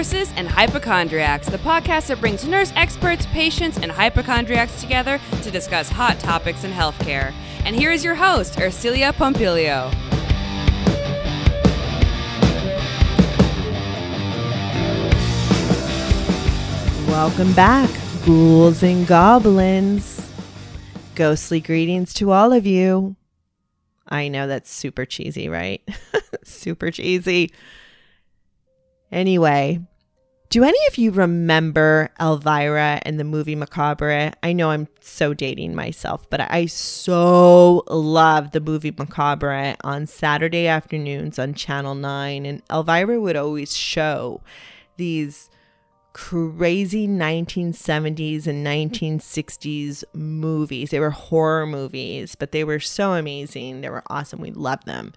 Nurses and Hypochondriacs, the podcast that brings nurse experts, patients, and hypochondriacs together to discuss hot topics in healthcare. And here is your host, Ercilia Pompilio. Welcome back, ghouls and goblins. Ghostly greetings to all of you. I know that's super cheesy, right? super cheesy. Anyway, do any of you remember Elvira and the movie Macabre? I know I'm so dating myself, but I so loved the movie Macabre on Saturday afternoons on Channel 9. And Elvira would always show these crazy 1970s and 1960s movies. They were horror movies, but they were so amazing. They were awesome. We loved them.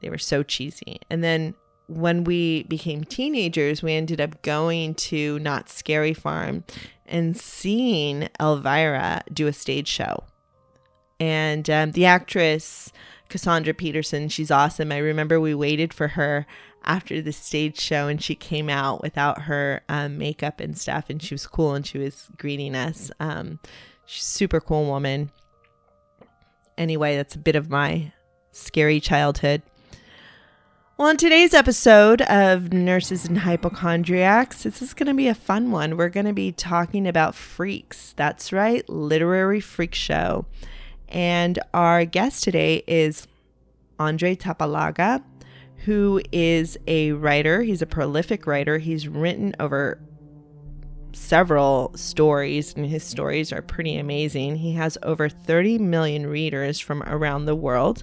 They were so cheesy. And then when we became teenagers, we ended up going to Knott's Scary Farm and seeing Elvira do a stage show. And um, the actress, Cassandra Peterson, she's awesome. I remember we waited for her after the stage show and she came out without her um, makeup and stuff and she was cool and she was greeting us um, she's super cool woman anyway that's a bit of my scary childhood well in today's episode of nurses and hypochondriacs this is going to be a fun one we're going to be talking about freaks that's right literary freak show and our guest today is andrei tapalaga who is a writer. He's a prolific writer. He's written over several stories, and his stories are pretty amazing. He has over 30 million readers from around the world.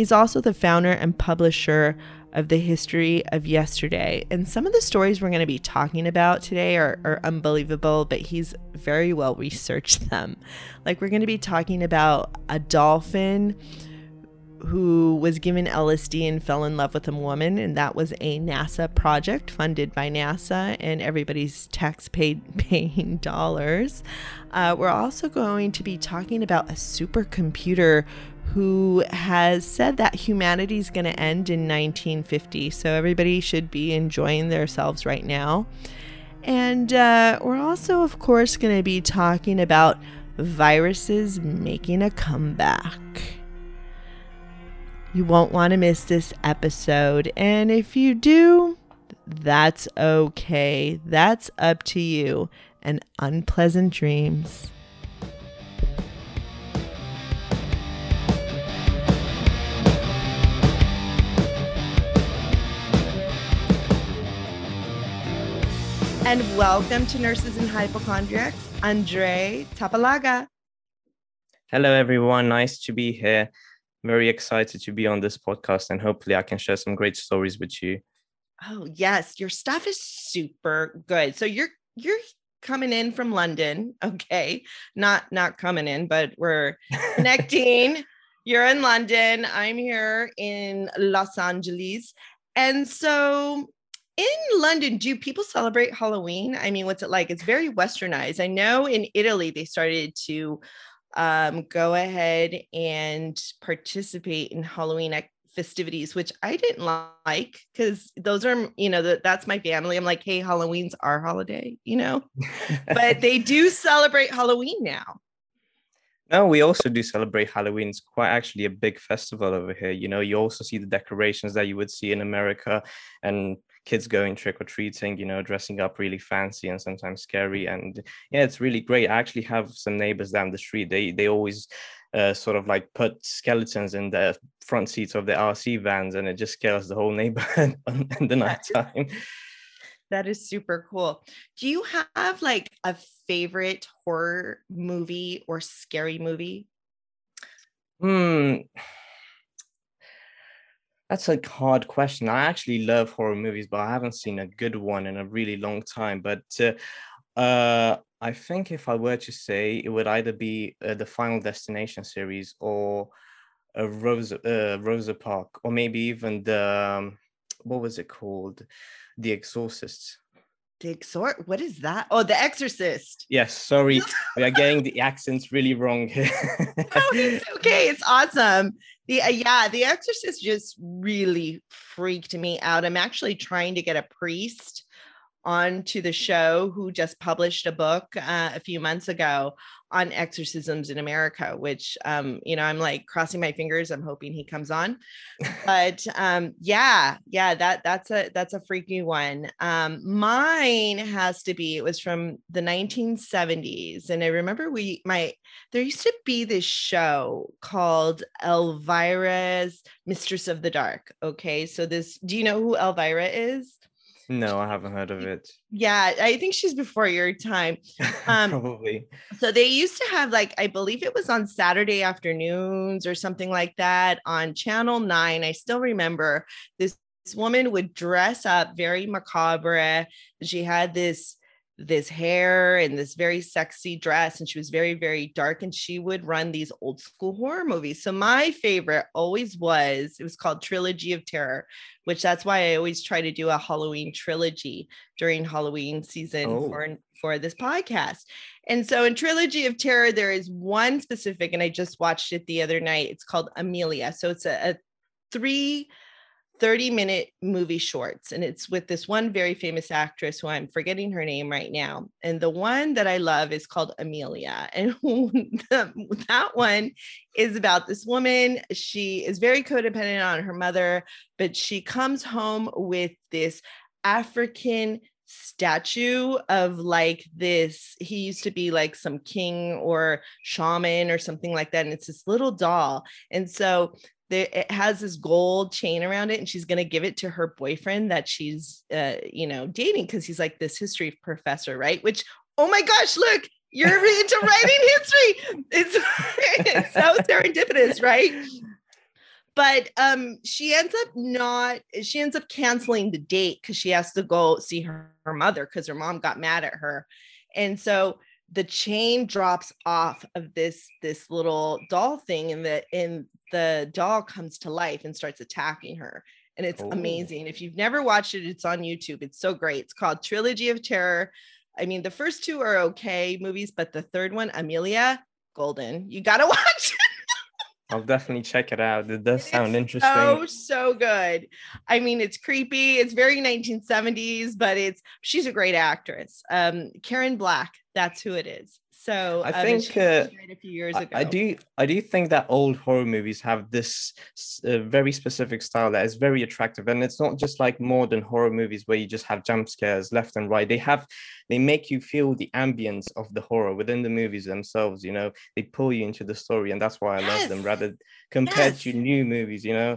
He's also the founder and publisher of the history of yesterday. And some of the stories we're going to be talking about today are, are unbelievable, but he's very well researched them. Like, we're going to be talking about a dolphin who was given LSD and fell in love with a woman, and that was a NASA project funded by NASA and everybody's tax paid paying dollars. Uh, we're also going to be talking about a supercomputer who has said that humanity is going to end in 1950. So everybody should be enjoying themselves right now. And uh, we're also, of course, going to be talking about viruses making a comeback. You won't want to miss this episode. And if you do, that's okay. That's up to you. And unpleasant dreams. And welcome to Nurses and Hypochondriacs, Andrei Tapalaga. Hello, everyone. Nice to be here very excited to be on this podcast and hopefully I can share some great stories with you. Oh, yes, your stuff is super good. So you're you're coming in from London, okay? Not not coming in, but we're connecting. you're in London, I'm here in Los Angeles. And so in London, do people celebrate Halloween? I mean, what's it like? It's very westernized. I know in Italy they started to um, go ahead and participate in Halloween festivities, which I didn't like because those are, you know, the, that's my family. I'm like, hey, Halloween's our holiday, you know, but they do celebrate Halloween now. No, we also do celebrate Halloween. It's quite actually a big festival over here. You know, you also see the decorations that you would see in America and kids going trick or treating, you know, dressing up really fancy and sometimes scary. And yeah, it's really great. I actually have some neighbors down the street. They they always uh, sort of like put skeletons in the front seats of the RC vans, and it just scares the whole neighborhood in the nighttime. That is super cool. Do you have like a favorite horror movie or scary movie? Hmm that's a hard question. I actually love horror movies, but I haven't seen a good one in a really long time. But uh, uh, I think if I were to say, it would either be uh, the Final Destination series or a Rosa uh, Rosa Park, or maybe even the um, what was it called, The Exorcist. The exort? What is that? Oh, The Exorcist. Yes, sorry, we are getting the accents really wrong here. oh, it's okay. It's awesome. The uh, yeah, The Exorcist just really freaked me out. I'm actually trying to get a priest onto the show who just published a book uh, a few months ago on exorcisms in America, which um, you know, I'm like crossing my fingers. I'm hoping he comes on. But um, yeah, yeah, that that's a that's a freaky one. Um, mine has to be, it was from the 1970s. And I remember we my there used to be this show called Elvira's Mistress of the Dark. Okay. So this do you know who Elvira is? No, I haven't heard of it. Yeah, I think she's before your time. Um, Probably. So they used to have like I believe it was on Saturday afternoons or something like that on Channel 9. I still remember this, this woman would dress up very macabre. She had this this hair and this very sexy dress and she was very very dark and she would run these old school horror movies. So my favorite always was it was called trilogy of terror which that's why i always try to do a halloween trilogy during halloween season oh. for for this podcast. And so in trilogy of terror there is one specific and i just watched it the other night. It's called amelia. So it's a, a three 30 minute movie shorts and it's with this one very famous actress who I'm forgetting her name right now. And the one that I love is called Amelia. And that one is about this woman. She is very codependent on her mother, but she comes home with this African statue of like this he used to be like some king or shaman or something like that and it's this little doll and so it has this gold chain around it and she's going to give it to her boyfriend that she's uh, you know dating because he's like this history professor right? Which oh my gosh look you're into writing history! It's, it's so serendipitous right? But um she ends up not she ends up canceling the date because she has to go see her, her mother because her mom got mad at her. And so the chain drops off of this this little doll thing in the and the doll comes to life and starts attacking her and it's oh. amazing if you've never watched it it's on youtube it's so great it's called trilogy of terror i mean the first two are okay movies but the third one amelia golden you gotta watch I'll definitely check it out. It does sound it's interesting. So so good. I mean, it's creepy. It's very 1970s, but it's she's a great actress. Um, Karen Black, that's who it is. So I um, think uh, a few years ago. I do I do think that old horror movies have this uh, very specific style that is very attractive, and it's not just like modern horror movies where you just have jump scares left and right. They have they make you feel the ambience of the horror within the movies themselves. You know, they pull you into the story, and that's why I yes. love them. Rather compared yes. to new movies, you know.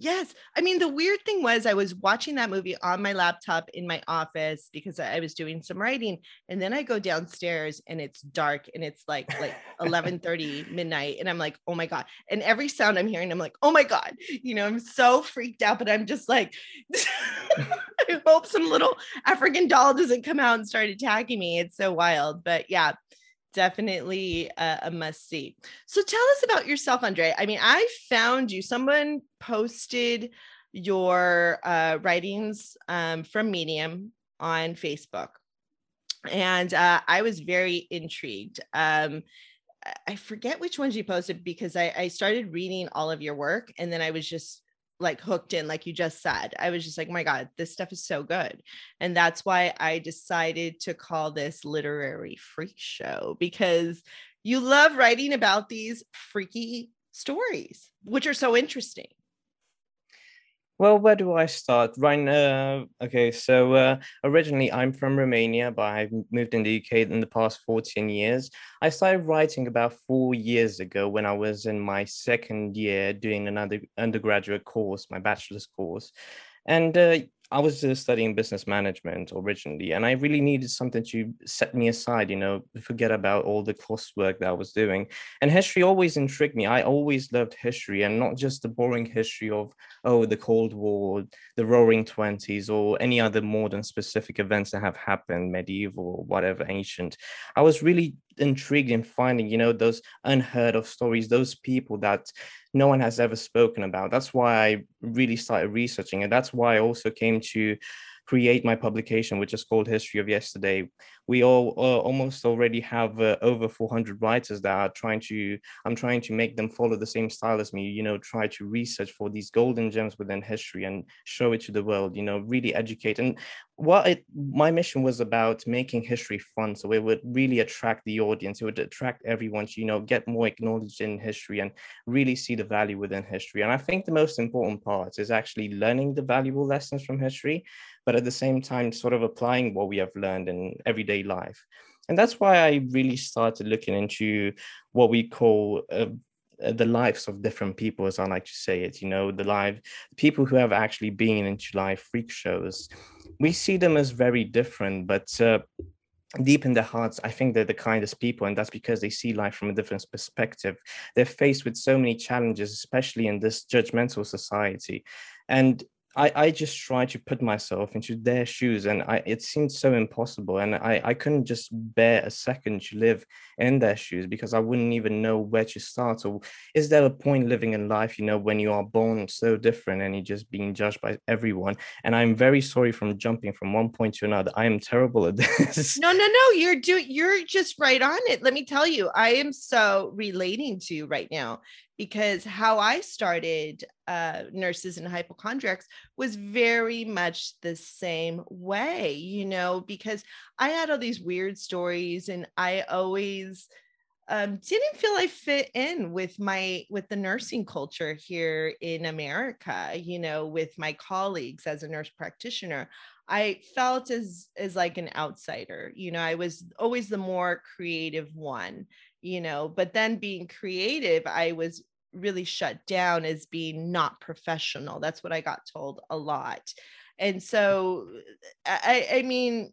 Yes. I mean, the weird thing was I was watching that movie on my laptop in my office because I was doing some writing. And then I go downstairs and it's dark and it's like like 11 30 midnight. And I'm like, oh my God. And every sound I'm hearing, I'm like, oh my God. You know, I'm so freaked out, but I'm just like, I hope some little African doll doesn't come out and start attacking me. It's so wild. But yeah, definitely a, a, must see. So tell us about yourself, Andrei. I mean, I found you. Someone posted your uh, writings um, from Medium on Facebook, and uh, I was very intrigued. Um, I forget which ones you posted because I, I started reading all of your work, and then I was just like hooked in like you just said. I was just like oh my god this stuff is so good. And that's why i decided to call this literary freak show because you love writing about these freaky stories which are so interesting well, where do I start? Right. Uh, okay, so uh, originally I'm from Romania, but I've moved in the UK in the past 14 years. I started writing about four years ago when I was in my second year doing another undergraduate course, my bachelor's course. And uh, I was studying business management originally, and I really needed something to set me aside, you know, forget about all the coursework that I was doing. And history always intrigued me. I always loved history, and not just the boring history of, oh, the Cold War, the Roaring Twenties, or any other modern specific events that have happened, medieval whatever, ancient. I was really intrigued in finding, you know, those unheard of stories, those people that no one has ever spoken about. That's why I really started researching, and that's why I also came to create my publication, which is called History of Yesterday, we all uh, almost already have uh, over 400 writers that are trying to, I'm trying to make them follow the same style as me, you know, try to research for these golden gems within history and show it to the world, you know, really educate. And what it, my mission was about making history fun. So it would really attract the audience. It would attract everyone to, you know, get more acknowledged in history and really see the value within history. And I think the most important part is actually learning the valuable lessons from history, but at the same time, sort of applying what we have learned in everyday life. And that's why I really started looking into what we call uh, the lives of different people, as I like to say it, you know, the live people who have actually been into live freak shows we see them as very different, but uh, deep in their hearts, I think they're the kindest people, and that's because they see life from a different perspective. They're faced with so many challenges, especially in this judgmental society. And I, I just try to put myself into their shoes and I, it seemed so impossible and I, I couldn't just bear a second to live in their shoes because I wouldn't even know where to start. Or is there a point living in life you know when you are born so different and you're just being judged by everyone? And I'm very sorry from jumping from one point to another. I am terrible at this. No no no you're doing you're just right on it. Let me tell you I am so relating to you right now because how I started uh, nurses and hypochondriacs was very much the same way, you know, because I had all these weird stories and I always um, didn't feel I fit in with my with the nursing culture here in America, you know, with my colleagues as a nurse practitioner. I felt as as like an outsider, you know, I was always the more creative one you know but then being creative i was really shut down as being not professional. That's what I got told a lot. And so, I, I mean,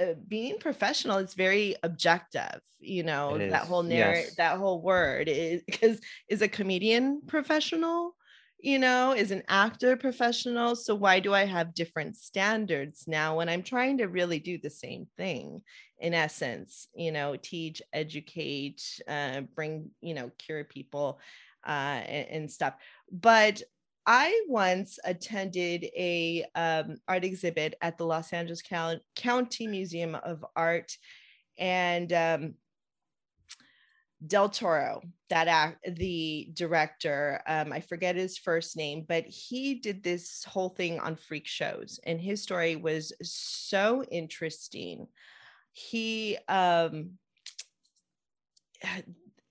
uh, being professional is very objective you know that whole narrative yes. that whole word is because is a comedian professional you know is an actor professional so why do i have different standards now when i'm trying to really do the same thing in essence you know teach educate uh, bring you know cure people uh, and, and stuff. But I once attended a um, art exhibit at the Los Angeles County Museum of Art, and um, Del Toro, that act, the director, um, I forget his first name, but he did this whole thing on freak shows, and his story was so interesting. He um,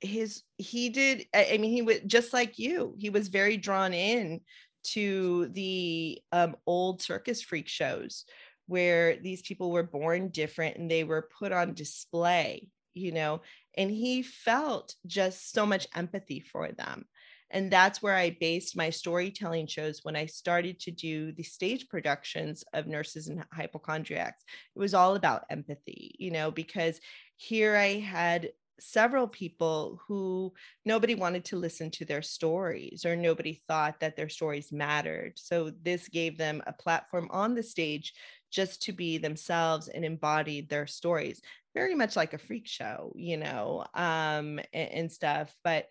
his he did i mean he was just like you he was very drawn in to the um, old circus freak shows where these people were born different and they were put on display you know? And he felt just so much empathy for them. And that's where i based my storytelling shows when i started to do the stage productions of nurses and hypochondriacs. It was all about empathy you know because here i had several people who nobody wanted to listen to their stories or nobody thought that their stories mattered. So this gave them a platform on the stage just to be themselves and embody their stories, very much like a freak show, you know, um, and, and stuff. But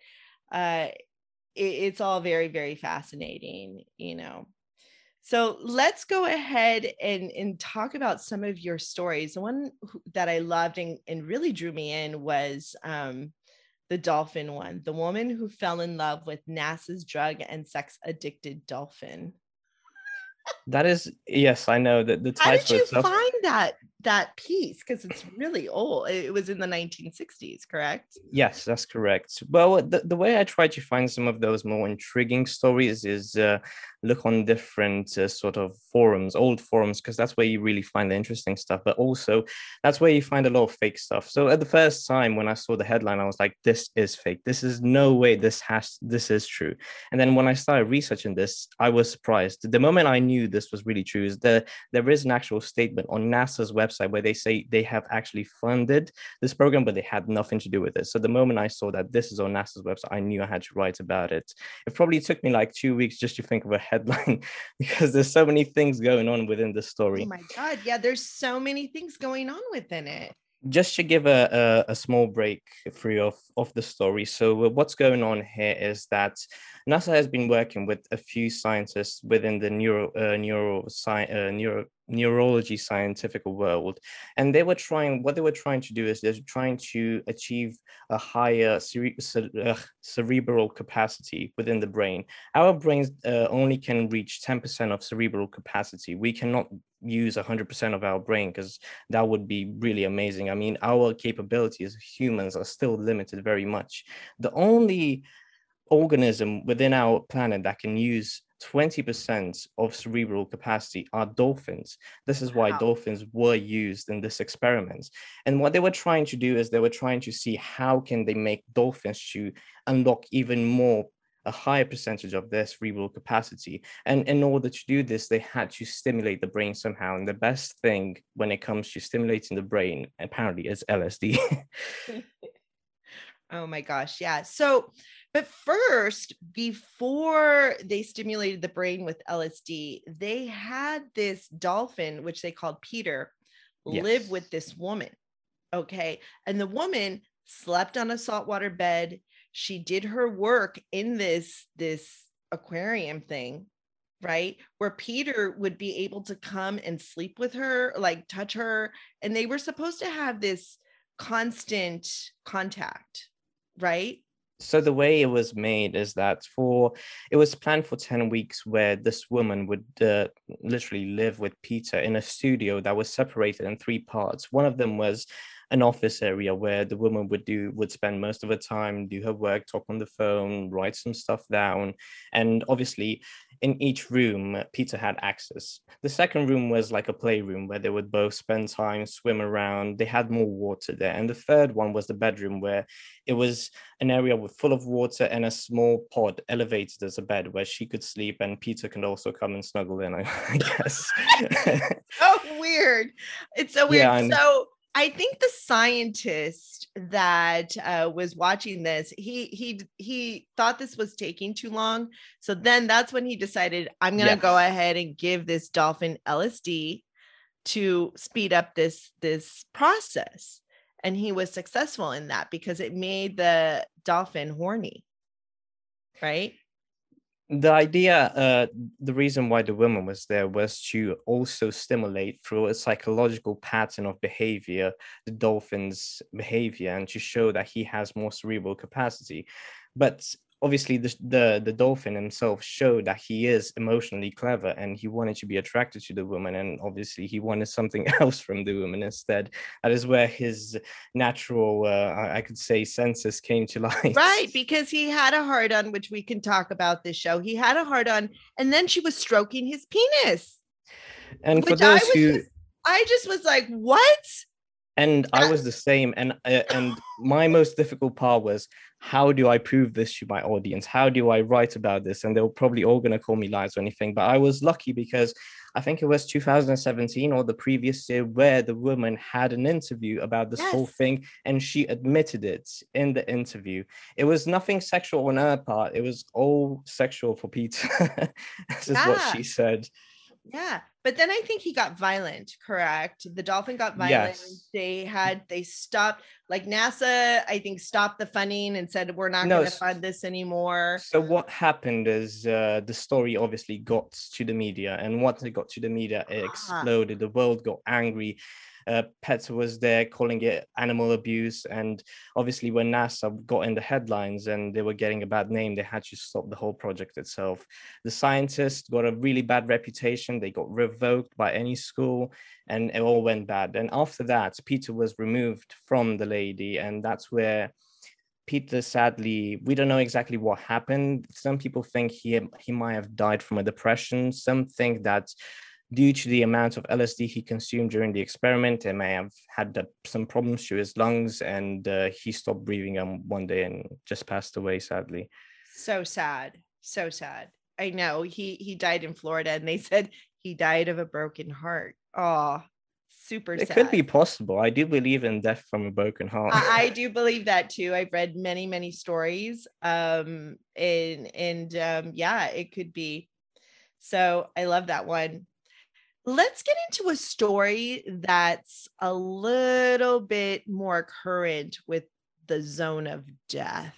uh, it, it's all very, very fascinating, you know. So let's go ahead and, and talk about some of your stories. The one that I loved and, and really drew me in was um, the dolphin one, the woman who fell in love with NASA's drug and sex addicted dolphin. That is yes, I know that the title. How did you itself... find that that piece? Because it's really old. It was in the 1960s, correct? Yes, that's correct. Well, the, the way I try to find some of those more intriguing stories is uh, look on different uh, sort of forums, old forums, because that's where you really find the interesting stuff. But also, that's where you find a lot of fake stuff. So at the first time when I saw the headline, I was like, "This is fake. This is no way. This has. This is true." And then when I started researching this, I was surprised. The moment I knew this was really true is that there is an actual statement on NASA's website where they say they have actually funded this program, but they had nothing to do with it. So the moment I saw that this is on NASA's website, I knew I had to write about it. It probably took me like two weeks just to think of a headline because there's so many things going on within the story. Oh my God. Yeah, there's so many things going on within it just to give a, a, a, small break through of, of the story. So what's going on here is that NASA has been working with a few scientists within the neuro uh, neuro, sci- uh, neuro neurology scientific world and they were trying what they were trying to do is they're trying to achieve a higher cere- uh, cerebral capacity within the brain. Our brains uh, only can reach 10% of cerebral capacity. We cannot use 100% of our brain because that would be really amazing. I mean our capabilities humans are still limited very much. The only organism within our planet that can use 20% of cerebral capacity are dolphins. This is why wow. dolphins were used in this experiment. And what they were trying to do is they were trying to see how can they make dolphins to unlock even more a higher percentage of their cerebral capacity. And in order to do this, they had to stimulate the brain somehow. And the best thing when it comes to stimulating the brain, apparently, is LSD. oh my gosh. Yeah. So but first, before they stimulated the brain with LSD, they had this dolphin, which they called Peter, yes. live with this woman. Okay. And the woman slept on a saltwater bed. She did her work in this, this aquarium thing, right? Where Peter would be able to come and sleep with her, like touch her. And they were supposed to have this constant contact, right? So the way it was made is that for it was planned for 10 weeks where this woman would uh, literally live with peter in a studio that was separated in three parts. One of them was an office area where the woman would do would spend most of her time do her work talk on the phone write some stuff down. And obviously in each room peter had access. The second room was like a playroom where they would both spend time swim around. They had more water there. And the third one was the bedroom where it was an area with full of water and a small pod elevated as a bed where she could sleep and peter could also come and snuggle in i, I guess. So weird. It's so weird. Yeah, so I think the scientist that uh, was watching this, he he he thought this was taking too long. So then that's when he decided, I'm gonna yes. go ahead and give this dolphin LSD to speed up this this process. And he was successful in that because it made the dolphin horny. Right the idea uh, the reason why the woman was there was to also stimulate through a psychological pattern of behavior the dolphin's behavior and to show that he has more cerebral capacity. But obviously the, the the dolphin himself showed that he is emotionally clever and he wanted to be attracted to the woman and obviously he wanted something else from the woman instead. That is where his natural uh, i could say senses came to light. Right because he had a heart on which we can talk about this show. He had a heart on and then she was stroking his penis. And for those I who just, i just was like what and I was the same. And uh, and my most difficult part was how do I prove this to my audience? How do I write about this? And they were probably all gonna call me lies or anything. But I was lucky because I think it was 2017 or the previous year where the woman had an interview about this yes. whole thing and she admitted it in the interview. It was nothing sexual on her part. It was all sexual for Peter. this yeah. is what she said. Yeah. But then I think he got violent, correct? The dolphin got violent. Yes. They had they stopped like NASA, I think stopped the funding and said we're not no, going to fund this anymore. So what happened is uh, the story obviously got to the media and once it got to the media it ah. exploded. The world got angry uh, PETA was there calling it animal abuse. And obviously, when NASA got in the headlines and they were getting a bad name, they had to stop the whole project itself. The scientists got a really bad reputation. They got revoked by any school and it all went bad. And after that, Peter was removed from the lady. And that's where Peter sadly, we don't know exactly what happened. Some people think he he might have died from a depression. Some think that due to the amount of LSD he consumed during the experiment, he may have had uh, some problems to his lungs, and uh, he stopped breathing on one day and just passed away. Sadly, so sad, so sad. I know he he died in Florida, and they said he died of a broken heart. Oh, super. It sad. could be possible. I do believe in death from a broken heart. I, I do believe that too. I've read many many stories, um, and and um, yeah, it could be. So I love that one let's get into a story that's a little bit more current with the zone of death.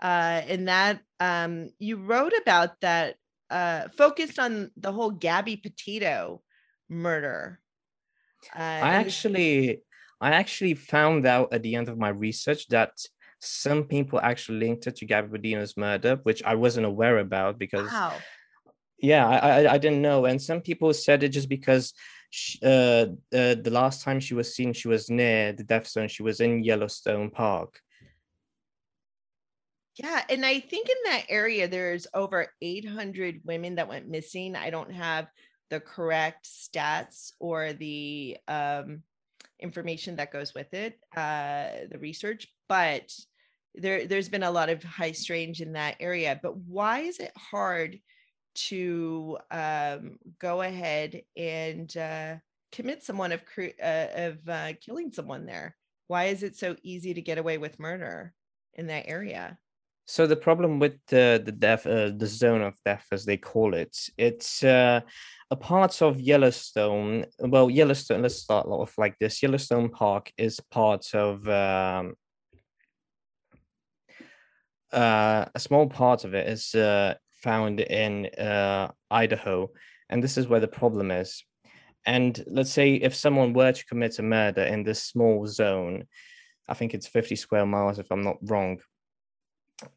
Uh, and that um, you wrote about that, uh, focused on the whole Gabby Petito murder. Uh, I actually, I actually found out at the end of my research that some people actually linked it to Gabby Petito's murder, which I wasn't aware about because, wow. Yeah, I, I, I didn't know, and some people said it just because. She, uh, uh, the last time she was seen, she was near the death zone. She was in Yellowstone Park. Yeah, and I think in that area there's over 800 women that went missing. I don't have the correct stats or the um, information that goes with it, uh, the research, but there there's been a lot of high strange in that area. But why is it hard to um, go ahead and uh, commit someone of uh, of uh, killing someone there? Why is it so easy to get away with murder in that area? So the problem with the the death, uh, the zone of death, as they call it, it's uh, a part of Yellowstone. Well, Yellowstone. Let's start off like this. Yellowstone Park is part of um, uh, a small part of it is uh, found in uh, Idaho, and this is where the problem is. And let's say if someone were to commit a murder in this small zone, I think it's 50 square miles, if I'm not wrong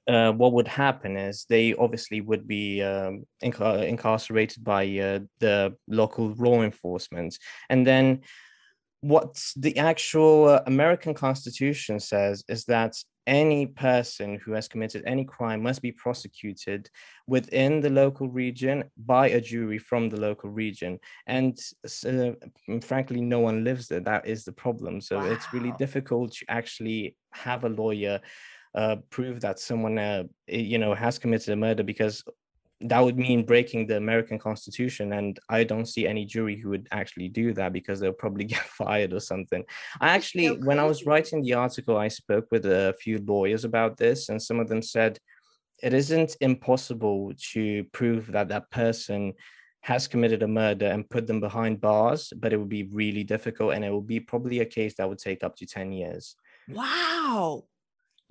uh, what would happen is they obviously would be um, inc- incarcerated by uh, the local law enforcement. And then what the actual uh, American Constitution says is that any person who has committed any crime must be prosecuted within the local region by a jury from the local region. And uh, frankly, no one lives there. That is the problem. So wow. it's really difficult to actually have a lawyer uh, prove that someone uh, you know has committed a murder because that would mean breaking the American Constitution, and I don't see any jury who would actually do that because they'll probably get fired or something. I actually, so when I was writing the article, I spoke with a few lawyers about this, and some of them said it isn't impossible to prove that that person has committed a murder and put them behind bars, but it would be really difficult, and it would be probably a case that would take up to ten years. Wow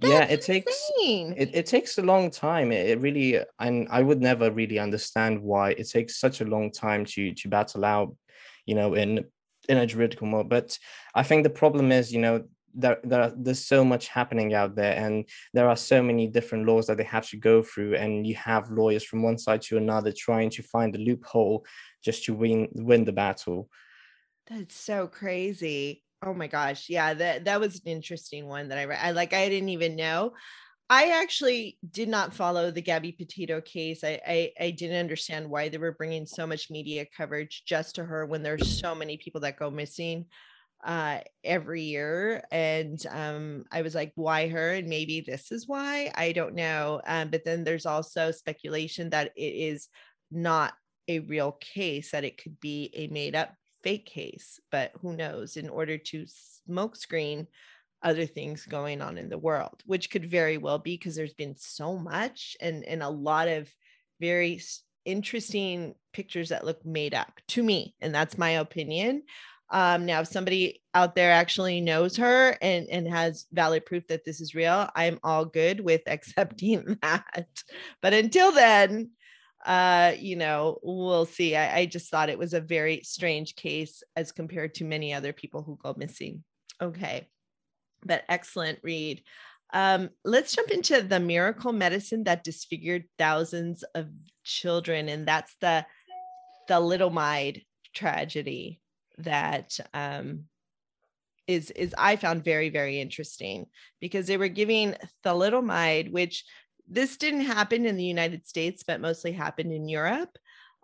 yeah it takes it, it takes a long time it, it, really uh, and i would never really understand why it takes such a long time to to battle out you know in in a juridical mode but i think the problem is you know there, there there's so much happening out there and there are so many different laws that they have to go through and you have lawyers from one side to another trying to find a loophole just to win win the battle. That's so crazy Oh my gosh. Yeah, that that was an interesting one that I read. I like I didn't even know. I actually did not follow the Gabby Petito case. I, I, I didn't understand why they were bringing so much media coverage just to her when there's so many people that go missing uh every year and um i was like why her and maybe this is why i don't know um but then there's also speculation that it is not a real case that it could be a made up fake case, but who knows, in order to smokescreen other things going on in the world, which could very well be because there's been so much and, and a lot of very interesting pictures that look made up to me. And that's my opinion. Um, now, if somebody out there actually knows her and, and has valid proof that this is real, I'm all good with accepting that. But until then, uh you know we'll see. I, I just thought it was a very strange case as compared to many other people who go missing. Okay. But excellent read. Um let's jump into the miracle medicine that disfigured thousands of children and that's the the Little thalidomide tragedy that um is is I found very very interesting because they were giving thalidomide which this didn't happen in the United States, but mostly happened in Europe,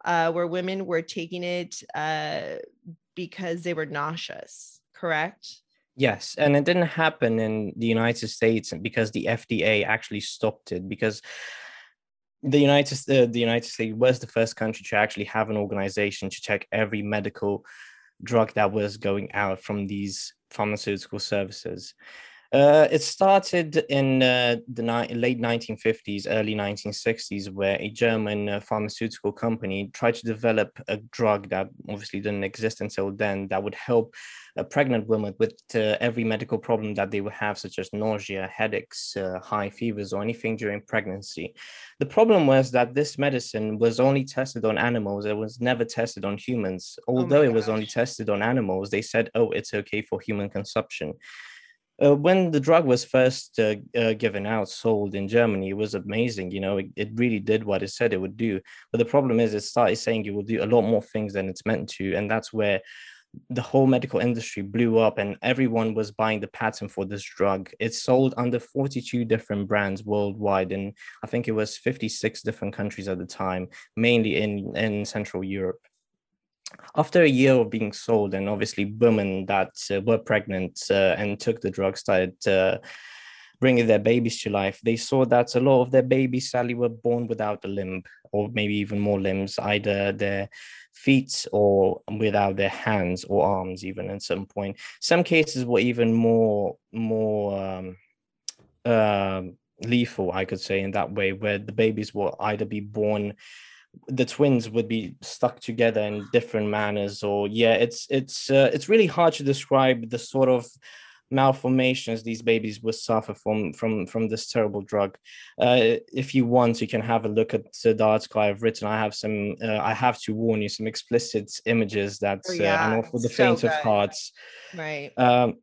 uh, where women were taking it uh, because they were nauseous, correct? Yes, and it didn't happen in the United States because the FDA actually stopped it because the United uh, the United States was the first country to actually have an organization to check every medical drug that was going out from these pharmaceutical services. Uh, it started in uh, the ni- late 1950s, early 1960s, where a German uh, pharmaceutical company tried to develop a drug that obviously didn't exist until then that would help a pregnant woman with uh, every medical problem that they would have, such as nausea, headaches, uh, high fevers, or anything during pregnancy. The problem was that this medicine was only tested on animals, it was never tested on humans. Oh Although it was only tested on animals, they said, oh, it's okay for human consumption. Uh, when the drug was first uh, uh, given out, sold in Germany, it was amazing. You know, it, it really did what it said it would do. But the problem is, it started saying it will do a lot more things than it's meant to, and that's where the whole medical industry blew up, and everyone was buying the patent for this drug. It's sold under 42 different brands worldwide, and I think it was 56 different countries at the time, mainly in in Central Europe after a year of being sold, and obviously women that uh, were pregnant uh, and took the drug started uh, bringing their babies to life, they saw that a lot of their babies sadly were born without a limb, or maybe even more limbs, either their feet or without their hands or arms, even at some point. Some cases were even more more um, um lethal, I could say, in that way, where the babies will either be born the twins would be stuck together in different manners or yeah it's it's uh, it's really hard to describe the sort of malformations these babies will suffer from from from this terrible drug. Uh, if you want you can have a look at the article i've written. I have some uh, i have to warn you some explicit images that Oh, uh, yeah, are not for the so faint of hearts. Right. um,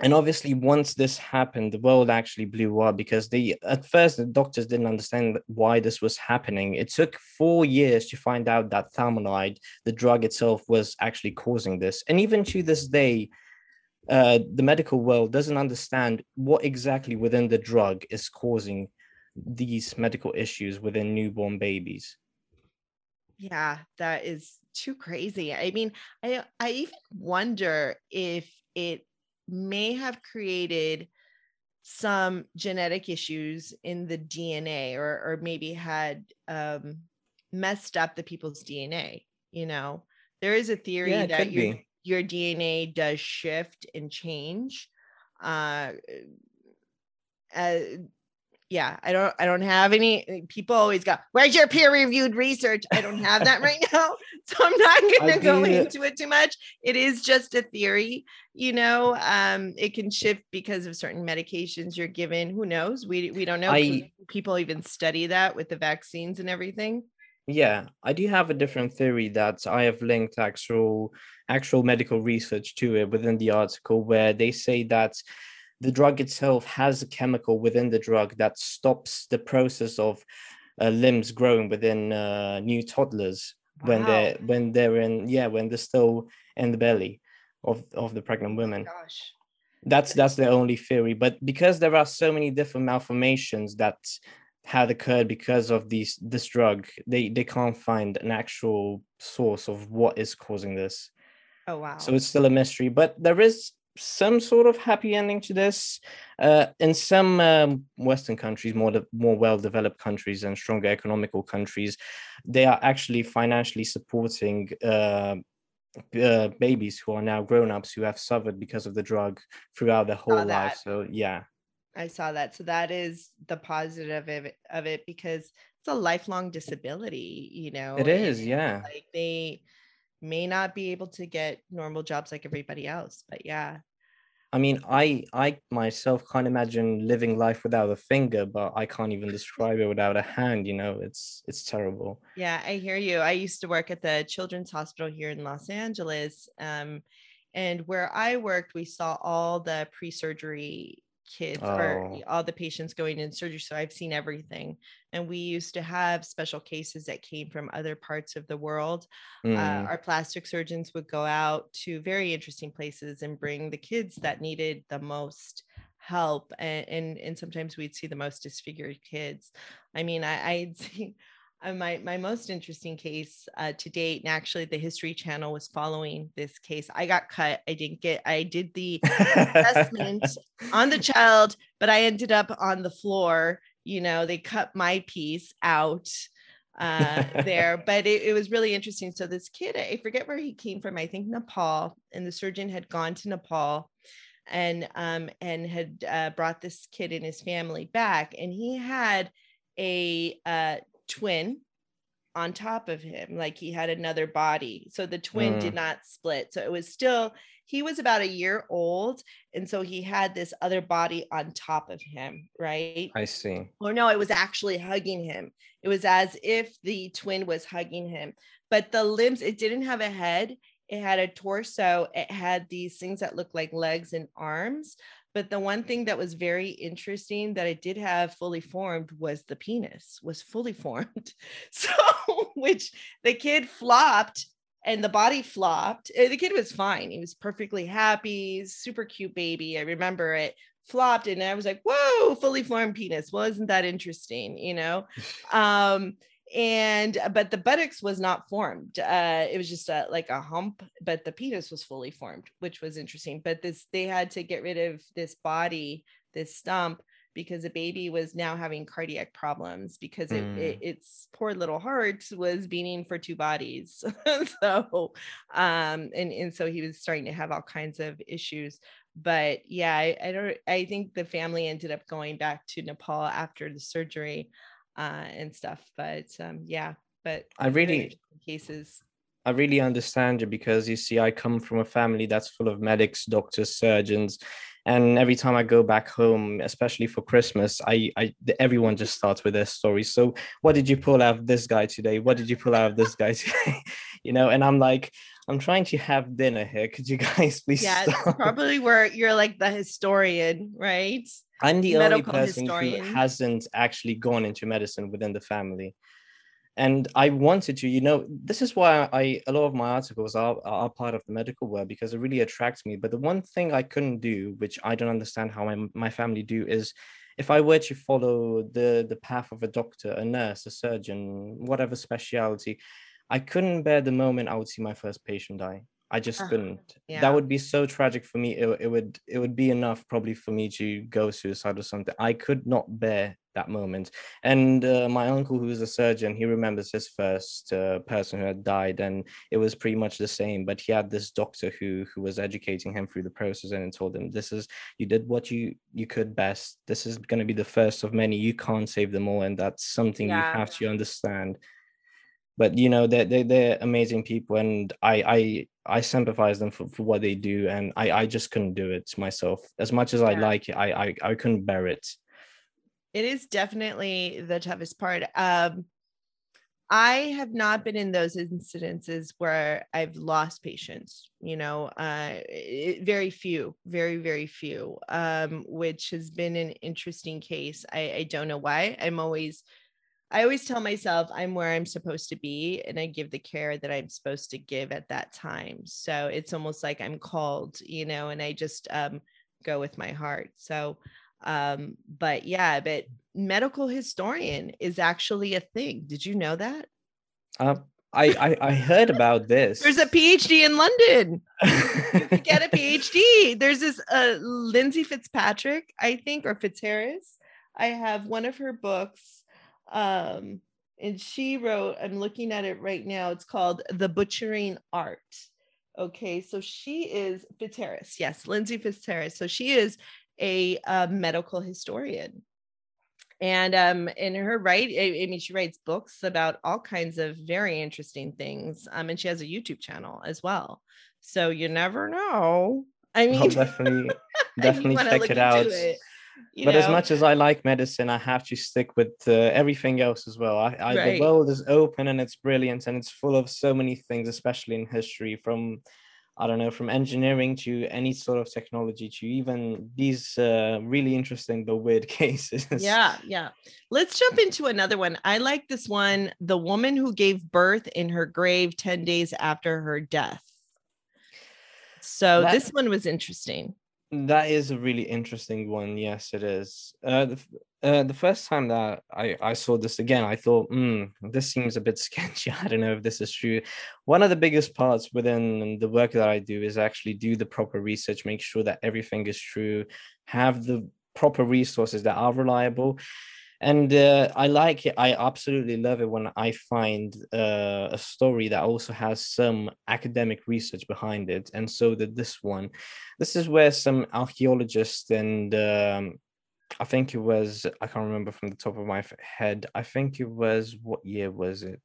and obviously once this happened the world actually blew up because they at first the doctors didn't understand why this was happening. It took four years to find out that thalidomide the drug itself was actually causing this. And even to this day uh, the medical world doesn't understand what exactly within the drug is causing these medical issues within newborn babies. Yeah, that is too crazy. I mean, I I even wonder if it may have created some genetic issues in the DNA or or maybe had um messed up the people's DNA, you know. There is a theory yeah that your be your DNA does shift and change. Uh, uh yeah, I don't I don't have any eh, people always go, where's your peer-reviewed research? I don't have that right now. So I'm not gonna go into it too much. It is just a theory, you know. Um, it can shift because of certain medications you're given. Who knows? We we don't know. I- people even study that with the vaccines and everything. Yeah, I do have a different theory that I have linked actual actual medical research to it within the article where they say that the drug itself has a chemical within the drug that stops the process of uh, limbs growing within uh, new toddlers when they're when they're in yeah when they're still in the belly of of the pregnant women Gosh. that's that's the only theory but because there are so many different malformations that had occurred because of these this drug they they can't find an actual source of what is causing this Oh wow. so it's still a mystery but there is some sort of happy ending to this. Uh, in some um, western countries more de- more well developed countries and stronger economical countries they are actually financially supporting uh, uh, babies who are now grown-ups who have suffered because of the drug throughout their whole life. So yeah. I saw that. So that is the positive of it, of it because it's a lifelong disability, you know. it is and, yeah. Like they may not be able to get normal jobs like everybody else, but yeah. I mean, I I myself can't imagine living life without a finger, but I can't even describe it without a hand. You know, it's it's terrible. Yeah, I hear you. I used to work at the Children's Hospital here in Los Angeles. Um, and where I worked, we saw all the pre kids or Oh. all the patients going in surgery. So I've seen everything. And we used to have special cases that came from other parts of the world. Uh, Mm, our plastic surgeons would go out to very interesting places and bring the kids that needed the most help and and, and sometimes we'd see the most disfigured kids i mean i i'd see uh, my my most interesting case uh, to date and actually the history channel was following this case i got cut i didn't get i did the assessment on the child, but I ended up on the floor. You know, they cut my piece out uh, there, but it, it was really interesting. So this kid, I forget where he came from. I think Nepal, and the surgeon had gone to Nepal and um and had uh, brought this kid and his family back and he had a uh twin on top of him like he had another body. So the twin mm. did not split. So it was still he was about a year old and so he had this other body on top of him right? I see. Or no it was actually hugging him. It was as if the twin was hugging him. But the limbs it didn't have a head. It had a torso. It had these things that looked like legs and arms but the one thing that was very interesting that it did have fully formed was the penis was fully formed. So which the kid flopped and the body flopped. Uh, the kid was fine. He was perfectly happy super cute baby. I remember it flopped and i was like whoa fully formed penis. Well isn't that interesting? You know? Um and uh, but the buttocks was not formed uh it was just a, like a hump but the penis was fully formed which was interesting. But this they had to get rid of this body this stump because the baby was now having cardiac problems because it, mm. it, its poor little heart was beating for two bodies. So um and and so he was starting to have all kinds of issues. But yeah I, I don't i think the family ended up going back to nepal after the surgery uh, and stuff. But um, yeah, but I really cases. I really understand you because you see, I come from a family that's full of medics, doctors, surgeons, and every time I go back home, especially for Christmas, I, I everyone just starts with their stories. So, what did you pull out of this guy today? What did you pull out of this guy today? you know, and I'm like, I'm trying to have dinner here. Could you guys please? Yeah, probably where you're like the historian, right? I'm the only person historian. who hasn't actually gone into medicine within the family. And I wanted to, you know, this is why I a lot of my articles are, are part of the medical world because it really attracts me. But the one thing I couldn't do, which I don't understand how my, my family do, is if I were to follow the the path of a doctor, a nurse, a surgeon, whatever specialty, I couldn't bear the moment I would see my first patient die. I just uh, couldn't. Yeah. That would be so tragic for me. It, it would it would be enough probably for me to go suicide or something. I could not bear that moment. And uh, my uncle, who is a surgeon, he remembers his first uh, person who had died, and it was pretty much the same. But he had this doctor who who was educating him through the process and told him, "This is you did what you you could best. This is going to be the first of many. You can't save them all, and that's something yeah. you have to understand." But you know they're, they're, they're amazing people and i i i sympathize them for, for what they do and i i just couldn't do it myself as much as yeah. i like it I, I i couldn't bear it it is definitely the toughest part um I have not been in those incidences where I've lost patients, you know, uh, it, very few, very, very few, um, which has been an interesting case. I, I don't know why. I'm always I always tell myself I'm where I'm supposed to be and I give the care that I'm supposed to give at that time. So it's almost like I'm called, you know, and I just um, go with my heart. So, um, but yeah, but medical historian is actually a thing. Did you know that? Uh, I, I, I heard about this. There's a PhD in London. get a PhD. There's this uh, Lindsay Fitzpatrick, I think, or Fitzharris. I have one of her books um, and she wrote, I'm looking at it right now, it's called The Butchering Art. Okay, so she is Fitzharris. Yes, Lindsey Fitzharris. So she is a, a medical historian. And um, in her right, I, I, mean, she writes books about all kinds of very interesting things. Um, and she has a YouTube channel as well. So you never know. I mean, I'll definitely, definitely check it out. It but know? as much as I like medicine, I have to stick with uh, everything else as well. I, I right. the world is open and it's brilliant and it's full of so many things, especially in history, from I don't know, from engineering to any sort of technology to even these uh, really interesting but weird cases. Yeah, yeah. Let's jump into another one. I like this one the woman who gave birth in her grave 10 days after her death. So that, this one was interesting. That is a really interesting one. Yes, it is. Uh, the, uh, the first time that I, I saw this again, I thought, hmm, this seems a bit sketchy. I don't know if this is true. One of the biggest parts within the work that I do is actually do the proper research, make sure that everything is true, have the proper resources that are reliable. And uh, I like it. I absolutely love it when I find uh, a story that also has some academic research behind it, and so did this one. This is where some archaeologists and um, I think it was I can't remember from the top of my head. I think it was what year was it?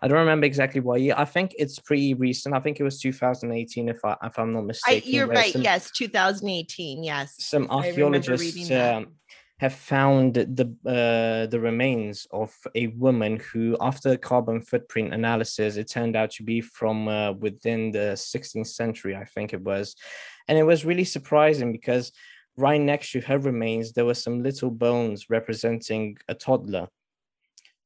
I don't remember exactly what year. I think it's pretty recent. I think it was 2018, if I if I'm not mistaken. I, you're right. Some, yes, 2018. Yes. Some archaeologists um, have found the uh, the remains of a woman who, after carbon footprint analysis, it turned out to be from uh, within the 16th century. I think it was, and it was really surprising because right next to her remains, there were some little bones representing a toddler.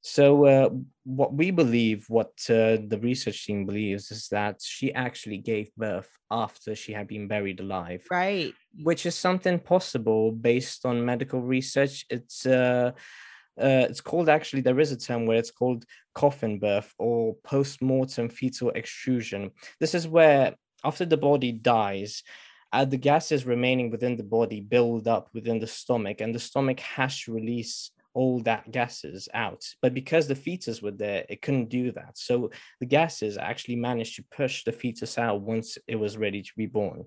So, uh, what we believe, what uh, the research team believes, is that she actually gave birth after she had been buried alive. Right. Which is something possible based on medical research. It's uh, uh, it's called actually there is a term where it's called coffin birth or post-mortem fetal extrusion. This is where after the body dies, uh, the gases remaining within the body build up within the stomach, and the stomach has to release all that gases out. But because the fetus were there, it couldn't do that. So the gases actually managed to push the fetus out once it was ready to be born.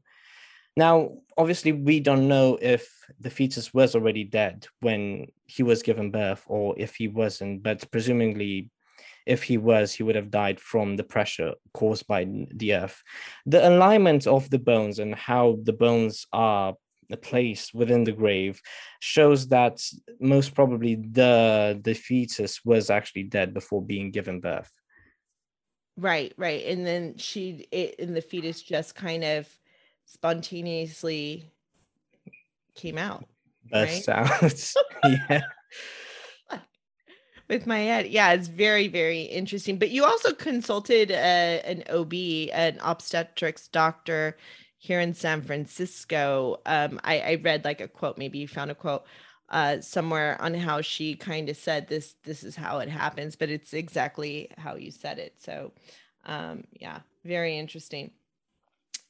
Now, obviously, we don't know if the fetus was already dead when he was given birth or if he wasn't, but presumably if he was, he would have died from the pressure caused by the earth. The alignment of the bones and how the bones are placed within the grave shows that most probably the the fetus was actually dead before being given birth. Right, right, and then she it, and the fetus just kind of spontaneously came out. Burst right? out. yeah with my head. Yeah, it's very, very interesting. But you also consulted uh, an OB, an obstetrics doctor here in San Francisco. Um, I, I read like a quote, maybe you found a quote uh, somewhere on how she kind of said this, this is how it happens, but it's exactly how you said it. So um, yeah, very interesting.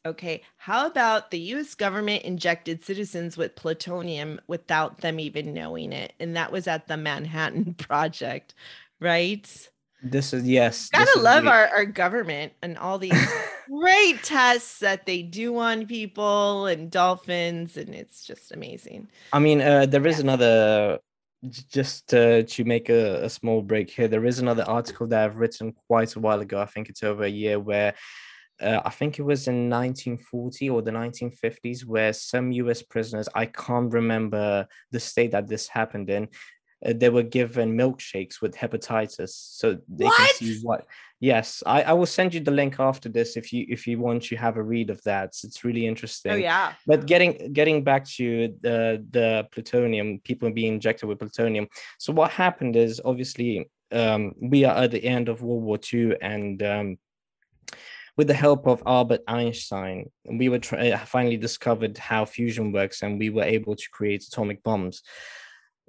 Okay, how about the US government injected citizens with plutonium without them even knowing it? And that was at the Manhattan Project, right? This is yes. Gotta love our, our government and all these great tests that they do on people and dolphins, and it's just amazing. I mean, uh, there is yeah. another just uh, to make a, a small break here. There is another article that I've written quite a while ago. I think it's over a year where uh, I think it was in 1940 or the 1950s, where some US prisoners, I can't remember the state that this happened in, uh, they were given milkshakes with hepatitis so they what? can see what yes I, I will send you the link after this if you if you want to have a read of that it's really oh, interesting oh yeah but getting getting back to the the plutonium people being injected with plutonium so what happened is obviously um, we are at the end of world war ii and um, with the help of Albert Einstein, we were uh, finally discovered how fusion works, and we were able to create atomic bombs.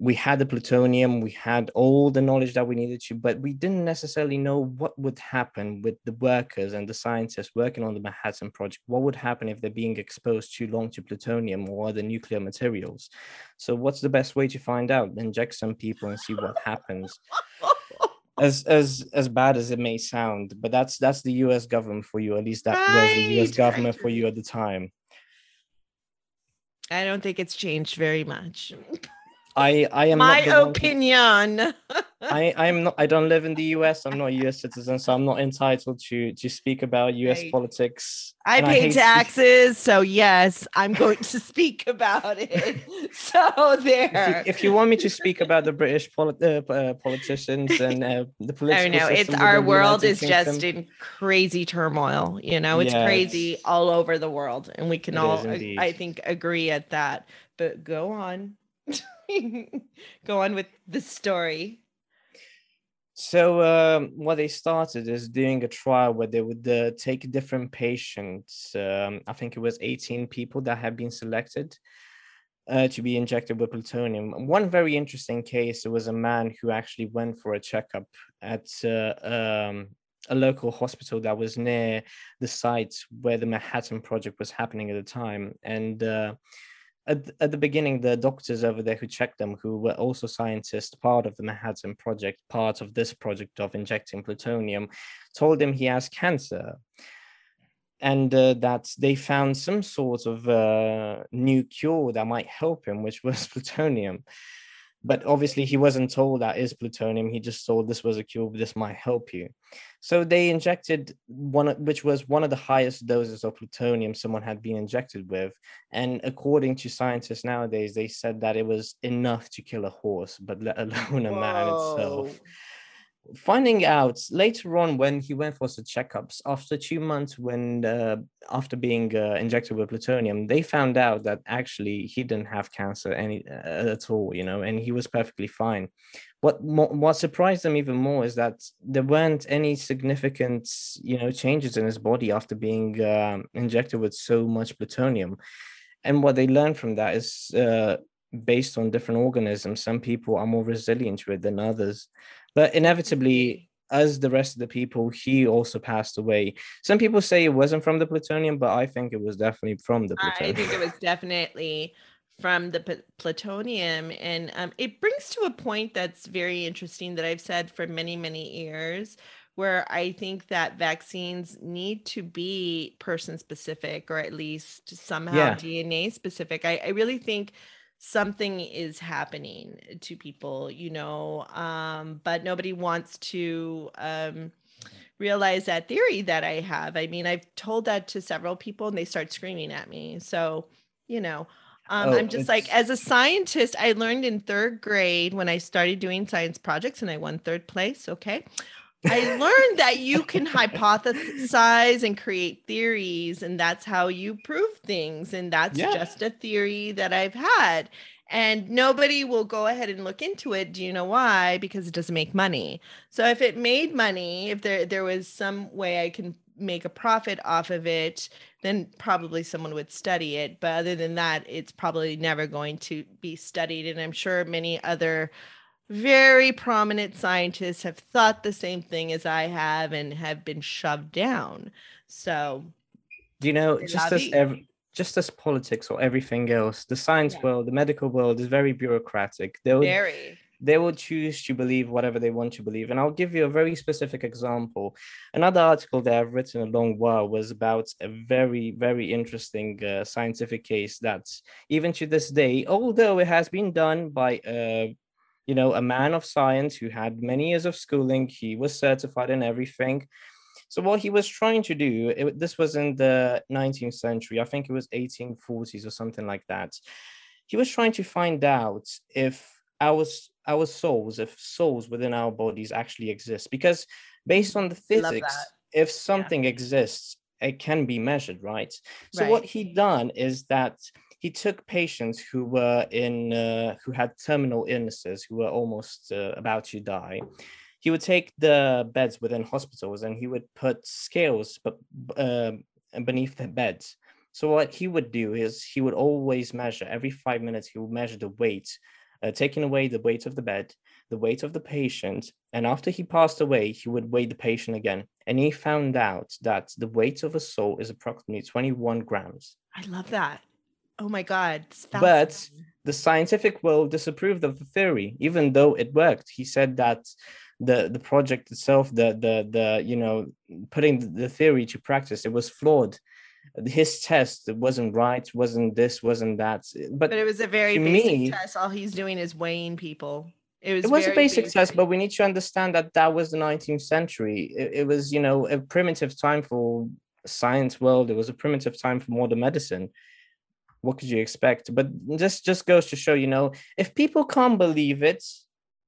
We had the plutonium, we had all the knowledge that we needed to, but we didn't necessarily know what would happen with the workers and the scientists working on the Manhattan Project. What would happen if they're being exposed too long to plutonium or other nuclear materials? So, what's the best way to find out? Inject some people and see what happens. as as as bad as it may sound, but that's that's the U.S. government for you. At least that right, was the U.S. government for you at the time. I don't think it's changed very much. I I am my opinion. I I'm not. I don't live in the U.S. I'm not a U.S. citizen, so I'm not entitled to to speak about U.S. Right. politics. I pay I taxes, to... so yes, I'm going to speak about it. So there. If you, if you, want me to speak about the British poli- uh, uh, politicians and uh, the political, I know it's our world is Kingdom. just in crazy turmoil. You know, it's yes. crazy all over the world, and we can it all, I think, agree at that. But go on. Go on with the story. So um, what they started is doing a trial where they would uh, take different patients. Um, I think it was 18 people that had been selected uh, to be injected with plutonium. One very interesting case, was a man who actually went for a checkup at uh, um, a local hospital that was near the site where the Manhattan Project was happening at the time. And uh, at, at the beginning, the doctors over there who checked them, who were also scientists, part of the Manhattan Project, part of this project of injecting plutonium, told him he has cancer. And uh, that they found some sort of uh, new cure that might help him, which was plutonium but obviously he wasn't told that is plutonium. He just told this was a cube. This might help you. So they injected one which was one of the highest doses of plutonium someone had been injected with. And according to scientists nowadays they said that it was enough to kill a horse but let alone a Whoa. man itself finding out later on when he went for the checkups after two months when uh, after being uh, injected with plutonium they found out that actually he didn't have cancer any uh, at all you know and he was perfectly fine. What what surprised them even more is that there weren't any significant you know changes in his body after being um, injected with so much plutonium. And what they learned from that is uh, based on different organisms some people are more resilient to it than others but inevitably, as the rest of the people, he also passed away. Some people say it wasn't from the plutonium, but I think it was definitely from the plutonium. I think it was definitely from the p- plutonium. And um, it brings to a point that's very interesting that I've said for many, many years, where I think that vaccines need to be person specific or at least somehow yeah. DNA specific. I, I really think something is happening to people you know um, but nobody wants to um, realize that theory that i have. I mean i've told that to several people and they start screaming at me. So you know um, oh, i'm just like as a scientist i learned in third grade when i started doing science projects and i won third place okay I learned that you can hypothesize and create theories, and that's how you prove things. And that's yeah. just a theory that I've had. And nobody will go ahead and look into it. Do you know why? Because it doesn't make money. So if it made money, if there there was some way I can make a profit off of it, then probably someone would study it. But other than that, it's probably never going to be studied. And I'm sure many other very prominent scientists have thought the same thing as I have and have been shoved down. So, you know, just as ev- just as politics or everything else, the science yeah. world, the medical world is very bureaucratic. They'll, very. They will choose to believe whatever they want to believe. And I'll give you a very specific example. Another article that I've written a long while was about a very, very interesting uh, scientific case that even to this day, although it has been done by a you know, a man of science who had many years of schooling. He was certified in everything. So what he was trying to do, it, this was in the 19th century, I think it was 1840s or something like that. He was trying to find out if our our souls, if souls within our bodies actually exist, because based on the physics, if something yeah. exists, it can be measured, right? So right. what he done is that he took patients who were in uh, who had terminal illnesses who were almost uh, about to die. He would take the beds within hospitals and he would put scales but uh, beneath the beds. So what he would do is he would always measure every five minutes he would measure the weight uh, taking away the weight of the bed the weight of the patient and after he passed away he would weigh the patient again. And he found out that the weight of a soul is approximately 21 grams. I love that Oh my God. But the scientific world disapproved of the theory, even though it worked. He said that the the project itself, the the the you know putting the theory to practice, it was flawed. His test wasn't right, wasn't this, wasn't that. But, but it was a very basic me, test. All he's doing is weighing people. It was, it was a basic, basic, test, but we need to understand that that was the 19th century. It, it was, you know, a primitive time for science world. It was a primitive time for modern medicine what could you expect? But this just goes to show, you know, if people can't believe it,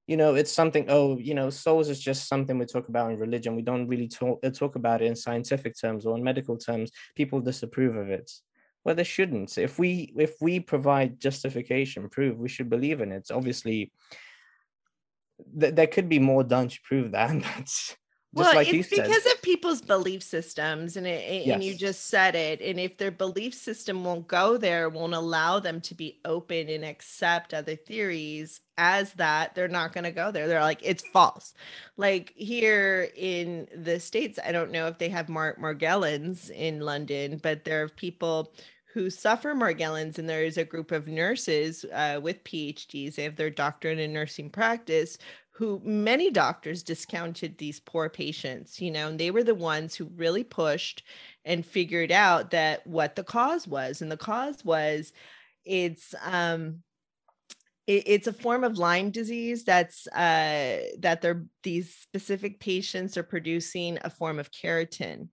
you know, it's something. Oh, you know, souls is just something we talk about in religion. We don't really talk uh, talk about it in scientific terms or in medical terms. People disapprove of it. Well, they shouldn't. If we if we provide justification, proof, we should believe in it. Obviously, th- there could be more done to prove that. That's well, like it's because of people's belief systems, and it, yes. and you just said it. And if their belief system won't go there, won't allow them to be open and accept other theories as that, they're not going to go there. They're like, it's false. Like here in the states, I don't know if they have Mar- Morgellons in London, but there are people who suffer Morgellons, and there is a group of nurses uh, with PhDs. They have their doctorate in nursing practice. Who many doctors discounted these poor patients, you know, and they were the ones who really pushed and figured out that what the cause was, and the cause was it's um it, it's a form of Lyme disease that's uh, that they're these specific patients are producing a form of keratin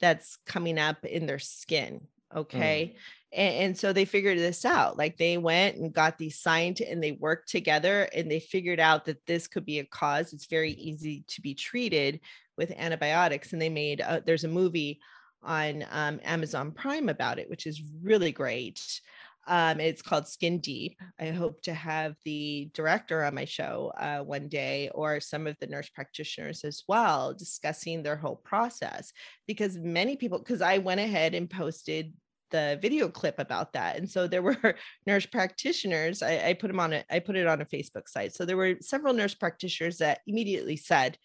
that's coming up in their skin. Okay. Mm. And, and, so they figured this out. Like they went and got these scientists and they worked together and they figured out that this could be a cause. It's very easy to be treated with antibiotics. And they made, a, there's a movie on um, Amazon Prime about it, which is really great. Um, it's called Skin Deep. I hope to have the director on my show uh, one day or some of the nurse practitioners as well discussing their whole process because many people, because I went ahead and posted the video clip about that and so there were nurse practitioners I, I, put them on it i put it on a facebook site so there were several nurse practitioners that immediately said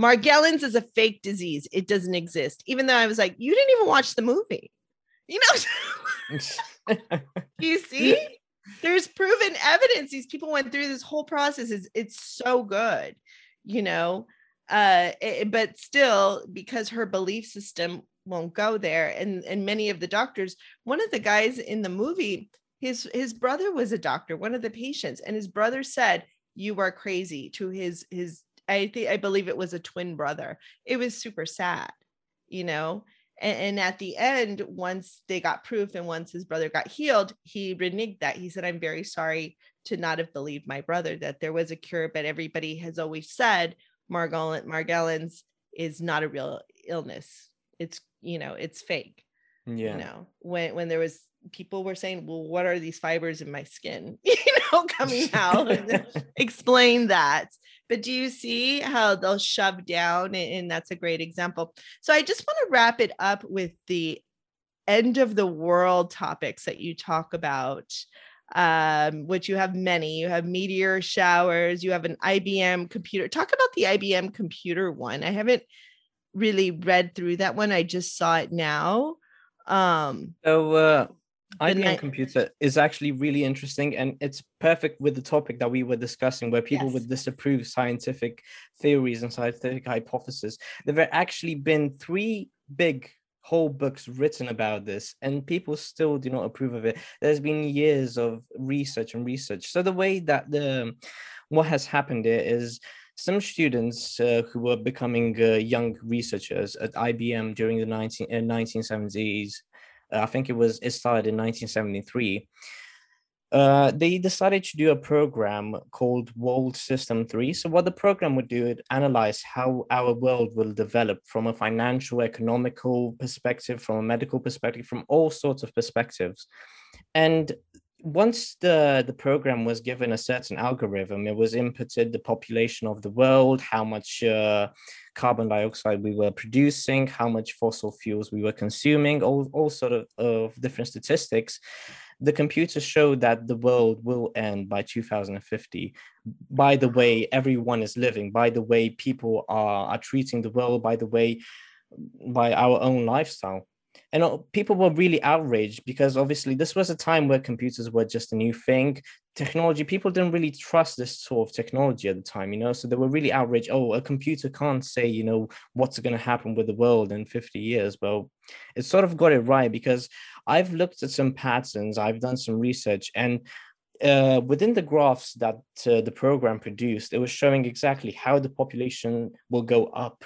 Morgellons is a fake disease. It doesn't exist even though i was like you didn't even watch the movie. You know you see? There's proven evidence. These people went through this whole process. It's, it's so good you know? Uh it, but still because her belief system won't go there and and many of the doctors one of the guys in the movie his his brother was a doctor one of the patients and his brother said you are crazy to his his i think i believe it was a twin brother it was super sad you know and, and, at the end, once they got proof and once his brother got healed, he reneged that. He said, I'm very sorry to not have believed my brother that there was a cure, but everybody has always said Margolin, Morgellons is not a real illness. It's, you know, it's fake. Yeah. You know, when when there was people were saying, well, what are these fibers in my skin, you know, coming out? explain that. But do you see how they'll shove down? And that's a great example. So I just want to wrap it up with the end of the world topics that you talk about um, which you have many. You have meteor showers, you have an IBM computer. Talk about the IBM computer one. I haven't really read through that one. I just saw it now. Um, so uh, IBM computer is actually really interesting and it's perfect with the topic that we were discussing where people yes. would disapprove scientific theories and scientific hypotheses. There have actually been three big whole books written about this and people still do not approve of it. There's been years of research and research. So the way that the what has happened here is some students uh, who were becoming uh, young researchers at IBM during the 19, uh, 1970s I think it was it started in 1973. Uh, they decided to do a program called World System 3. So, what the program would do, it analyze how our world will develop from a financial, economical perspective, from a medical perspective, from all sorts of perspectives. And once the, the program was given a certain algorithm, it was inputted the population of the world, how much uh, carbon dioxide we were producing, how much fossil fuels we were consuming, all, all sort of, of different statistics, the computer showed that the world will end by 2050 by the way everyone is living. By the way people are, are treating the world. By the way by our own lifestyle and uh, people were really outraged because obviously this was a time where computers were just a new thing. Technology people didn't really trust this sort of technology at the time you know? So they were really outraged. Oh a computer can't say you know what's going to happen with the world in 50 years. Well it sort of got it right because i've looked at some patterns i've done some research and uh, within the graphs that uh, the program produced it was showing exactly how the population will go up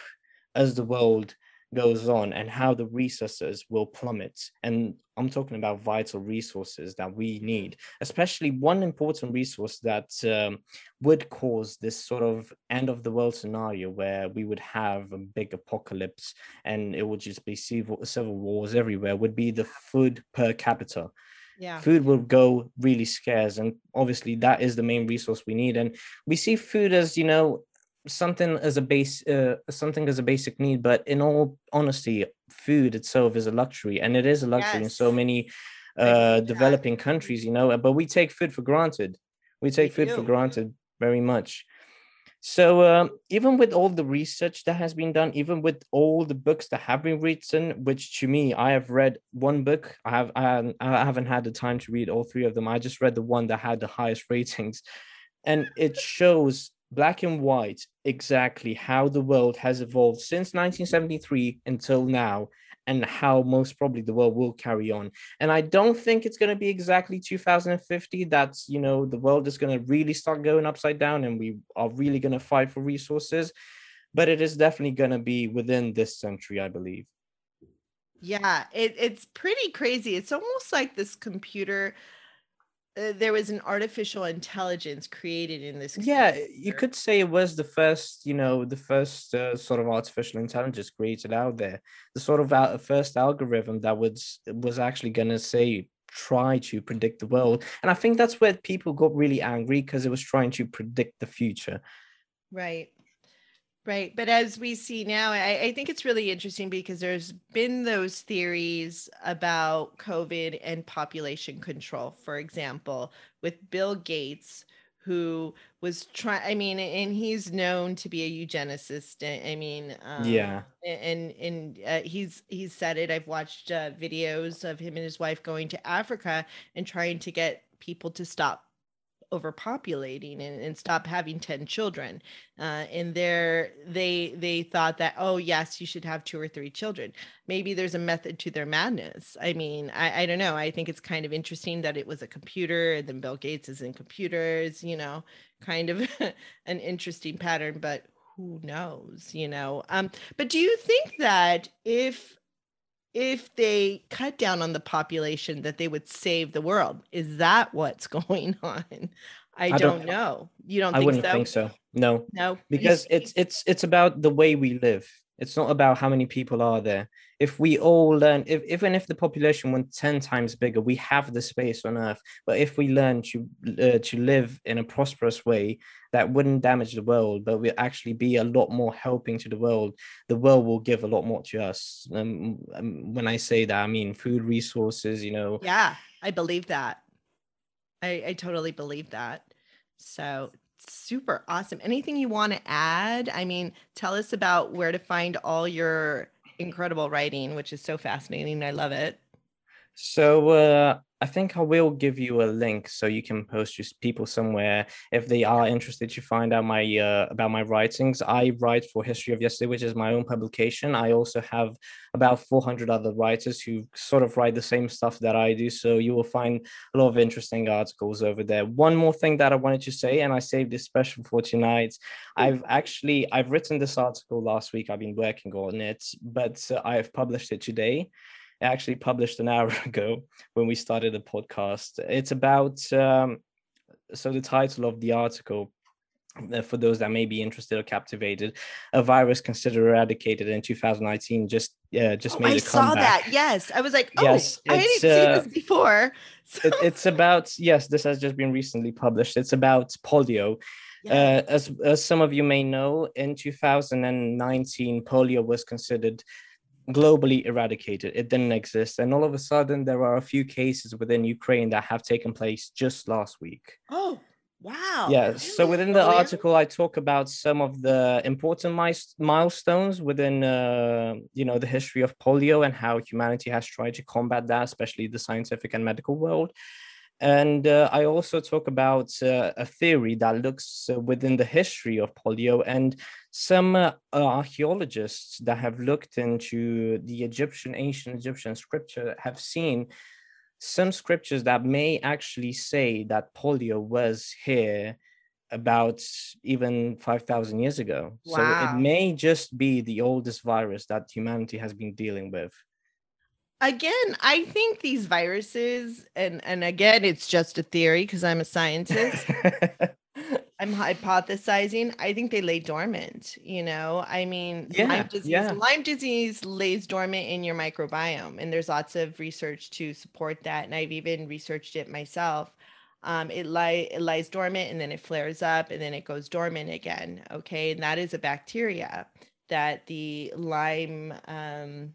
as the world goes on and how the resources will plummet. And I'm talking about vital resources that we need, especially one important resource that um, would cause this sort of end of the world scenario where we would have a big apocalypse and it would just be civil, civil wars everywhere would be the food per capita. Yeah. Food will go really scarce. And obviously, that is the main resource we need. And we see food as, you know, something as a base uh, something as a basic need but in all honesty food itself is a luxury and it is a luxury yes. in so many uh developing countries you know but we take food for granted we take we food do. for granted very much So um, even with all the research that has been done, even with all the books that have been written, which to me I have read one book, I have I, I haven't had the time to read all three of them. I just read the one that had the highest ratings, and it shows black and white exactly how the world has evolved since 1973 until now and how most probably the world will carry on. And i don't think it's going to be exactly 2050 that's you know the world is going to really start going upside down and we are really going to fight for resources but it is definitely going to be within this century i believe. Yeah it, it's pretty crazy. It's almost like this computer uh, there was an artificial intelligence created in this yeah you could say it was the first you know the first uh, sort of artificial intelligence created out there. The sort of al- first algorithm that was was actually going to say try to predict the world. And i think that's where people got really angry because it was trying to predict the future. Right Right. But as we see now, I, I, think it's really interesting because there's been those theories about COVID and population control, for example, with Bill Gates, who was trying, I mean, and he's known to be a eugenicist. I mean, um, yeah. And, and uh, he's, he's said it. I've watched uh, videos of him and his wife going to Africa and trying to get people to stop overpopulating and, and stop having 10 children. Uh, and there they they thought that oh yes you should have two or three children. Maybe there's a method to their madness. I mean I, I don't know. I think it's kind of interesting that it was a computer and then bill gates is in computers you know kind of an interesting pattern but who knows you know? Um but do you think that if if they cut down on the population that they would save the world? Is that what's going on? I, I don't, don't, know. You don't i wouldn't so? think so. No. No? Because it's it's it's about the way we live. It's not about how many people are there. If we all learn if even if the population went 10 times bigger we have the space on earth. But if we learn to uh, to live in a prosperous way that wouldn't damage the world but we'll actually be a lot more helping to the world. The world will give a lot more to us. Um, um, when i say that i mean food resources you know. Yeah i believe that. I i totally believe that. So super awesome. Anything you want to add? I mean tell us about where to find all your incredible writing, which is so fascinating. I love it. So uh, I think I will give you a link so you can post just people somewhere if they are interested to find out my uh, about my writings. I write for History of Yesterday, which is my own publication. I also have about 400 other writers who sort of write the same stuff that I do. So you will find a lot of interesting articles over there. One more thing that I wanted to say, and I saved this special for tonight. I've actually I've written this article last week. I've been working on it, but uh, I have published it today actually published an hour ago when we started the podcast. It's about um, so the title of the article uh, for those that may be interested or captivated, a virus considered eradicated in 2019 just uh, just oh, made I a comeback. I saw that. Yes, I was like, oh, yes, I didn't see uh, this before. So. It, it's about yes, this has just been recently published. It's about polio. Yeah. Uh, as, as some of you may know, in 2019, polio was considered globally eradicated. It didn't exist. And all of a sudden, there are a few cases within Ukraine that have taken place just last week. Oh, wow. Yeah. So within the article, I talk about some of the important milestones within, uh, you know, the history of polio and how humanity has tried to combat that, especially the scientific and medical world. And uh, I also talk about uh, a theory that looks uh, within the history of polio and some uh, archaeologists that have looked into the Egyptian, ancient Egyptian scripture have seen some scriptures that may actually say that polio was here about even 5,000 years ago. Wow. So it may just be the oldest virus that humanity has been dealing with again i think these viruses and and again it's just a theory because i'm a scientist. I'm hypothesizing. I think they lay dormant you know? I mean yeah, lyme, disease, yeah. lyme disease lays dormant in your microbiome and there's lots of research to support that and i've even researched it myself. Um, it, it lies dormant and then it flares up and then it goes dormant again okay? And that is a bacteria that the lyme um,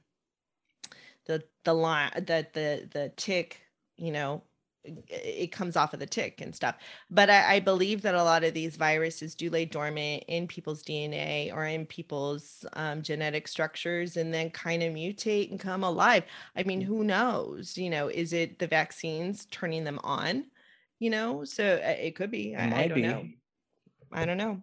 the the Lyme that the the tick you know it comes off of the tick and stuff. But I, I, believe that a lot of these viruses do lay dormant in people's DNA or in people's um, genetic structures and then kind of mutate and come alive. I mean, who knows? You know, is it the vaccines turning them on? You know, so uh, it could be. I, I don't be. know. I don't know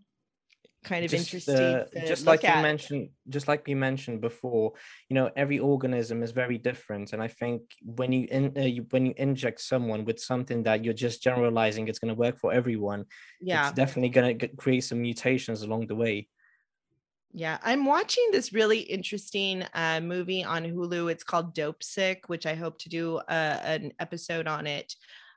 kind of just, interesting uh, just like you mentioned just like you mentioned before you know every organism is very different and i think when you, in, uh, you when you inject someone with something that you're just generalizing it's going to work for everyone yeah it's definitely going to create some mutations along the way yeah, I'm watching this really interesting uh, movie on Hulu. It's called Dopesick, which I hope to do uh, an episode on it.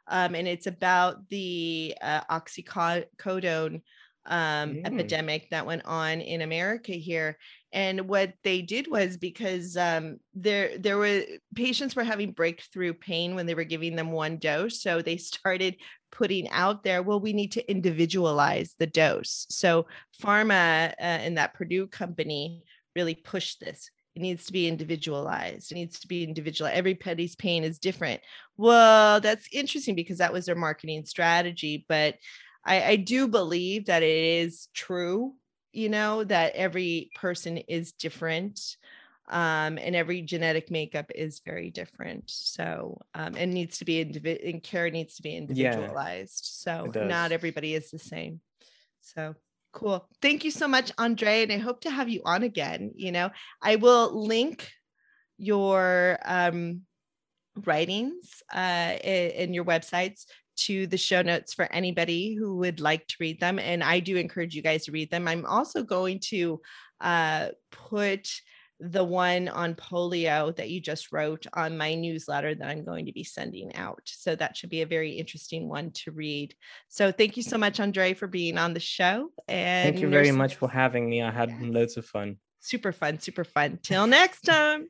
Um, and it's about the uh, oxycodone um, mm. epidemic that went on in America here. And what they did was because um, there there were patients were having breakthrough pain when they were giving them one dose, so they started putting out there, well, we need to individualize the dose. So pharma uh, and that Purdue company really pushed this. It needs to be individualized. It needs to be individual. Everybody's pain is different. Well, that's interesting because that was their marketing strategy, but I, I do believe that it is true, you know, that every person is different um, and every genetic makeup is very different. So, um, and needs to be individual, and care needs to be individualized. Yeah, so, not everybody is the same. So, cool. Thank you so much, Andrei. And I hope to have you on again. You know, I will link your um, writings uh, and your websites to the show notes for anybody who would like to read them. And I do encourage you guys to read them. I'm also going to uh, put the one on polio that you just wrote on my newsletter that I'm going to be sending out. So that should be a very interesting one to read. So thank you so much, Andrei, for being on the show. And thank you very much for having me. I had yes. loads of fun. Super fun, super fun. Till next time.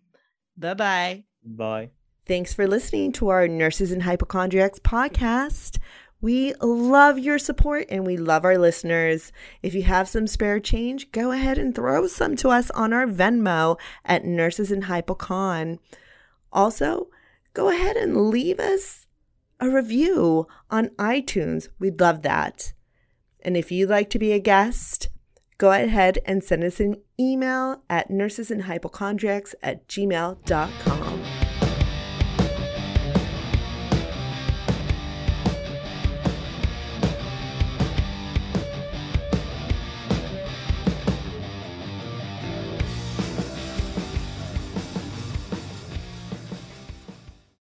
Bye-bye. Bye. Thanks for listening to our Nurses and Hypochondriacs podcast. We love your support and we love our listeners. If you have some spare change, go ahead and throw some to us on our Venmo at Nurses and Hypocon. Also, go ahead and leave us a review on iTunes. We'd love that. And if you'd like to be a guest, go ahead and send us an email at nursesandhypochondriacs at gmail.com.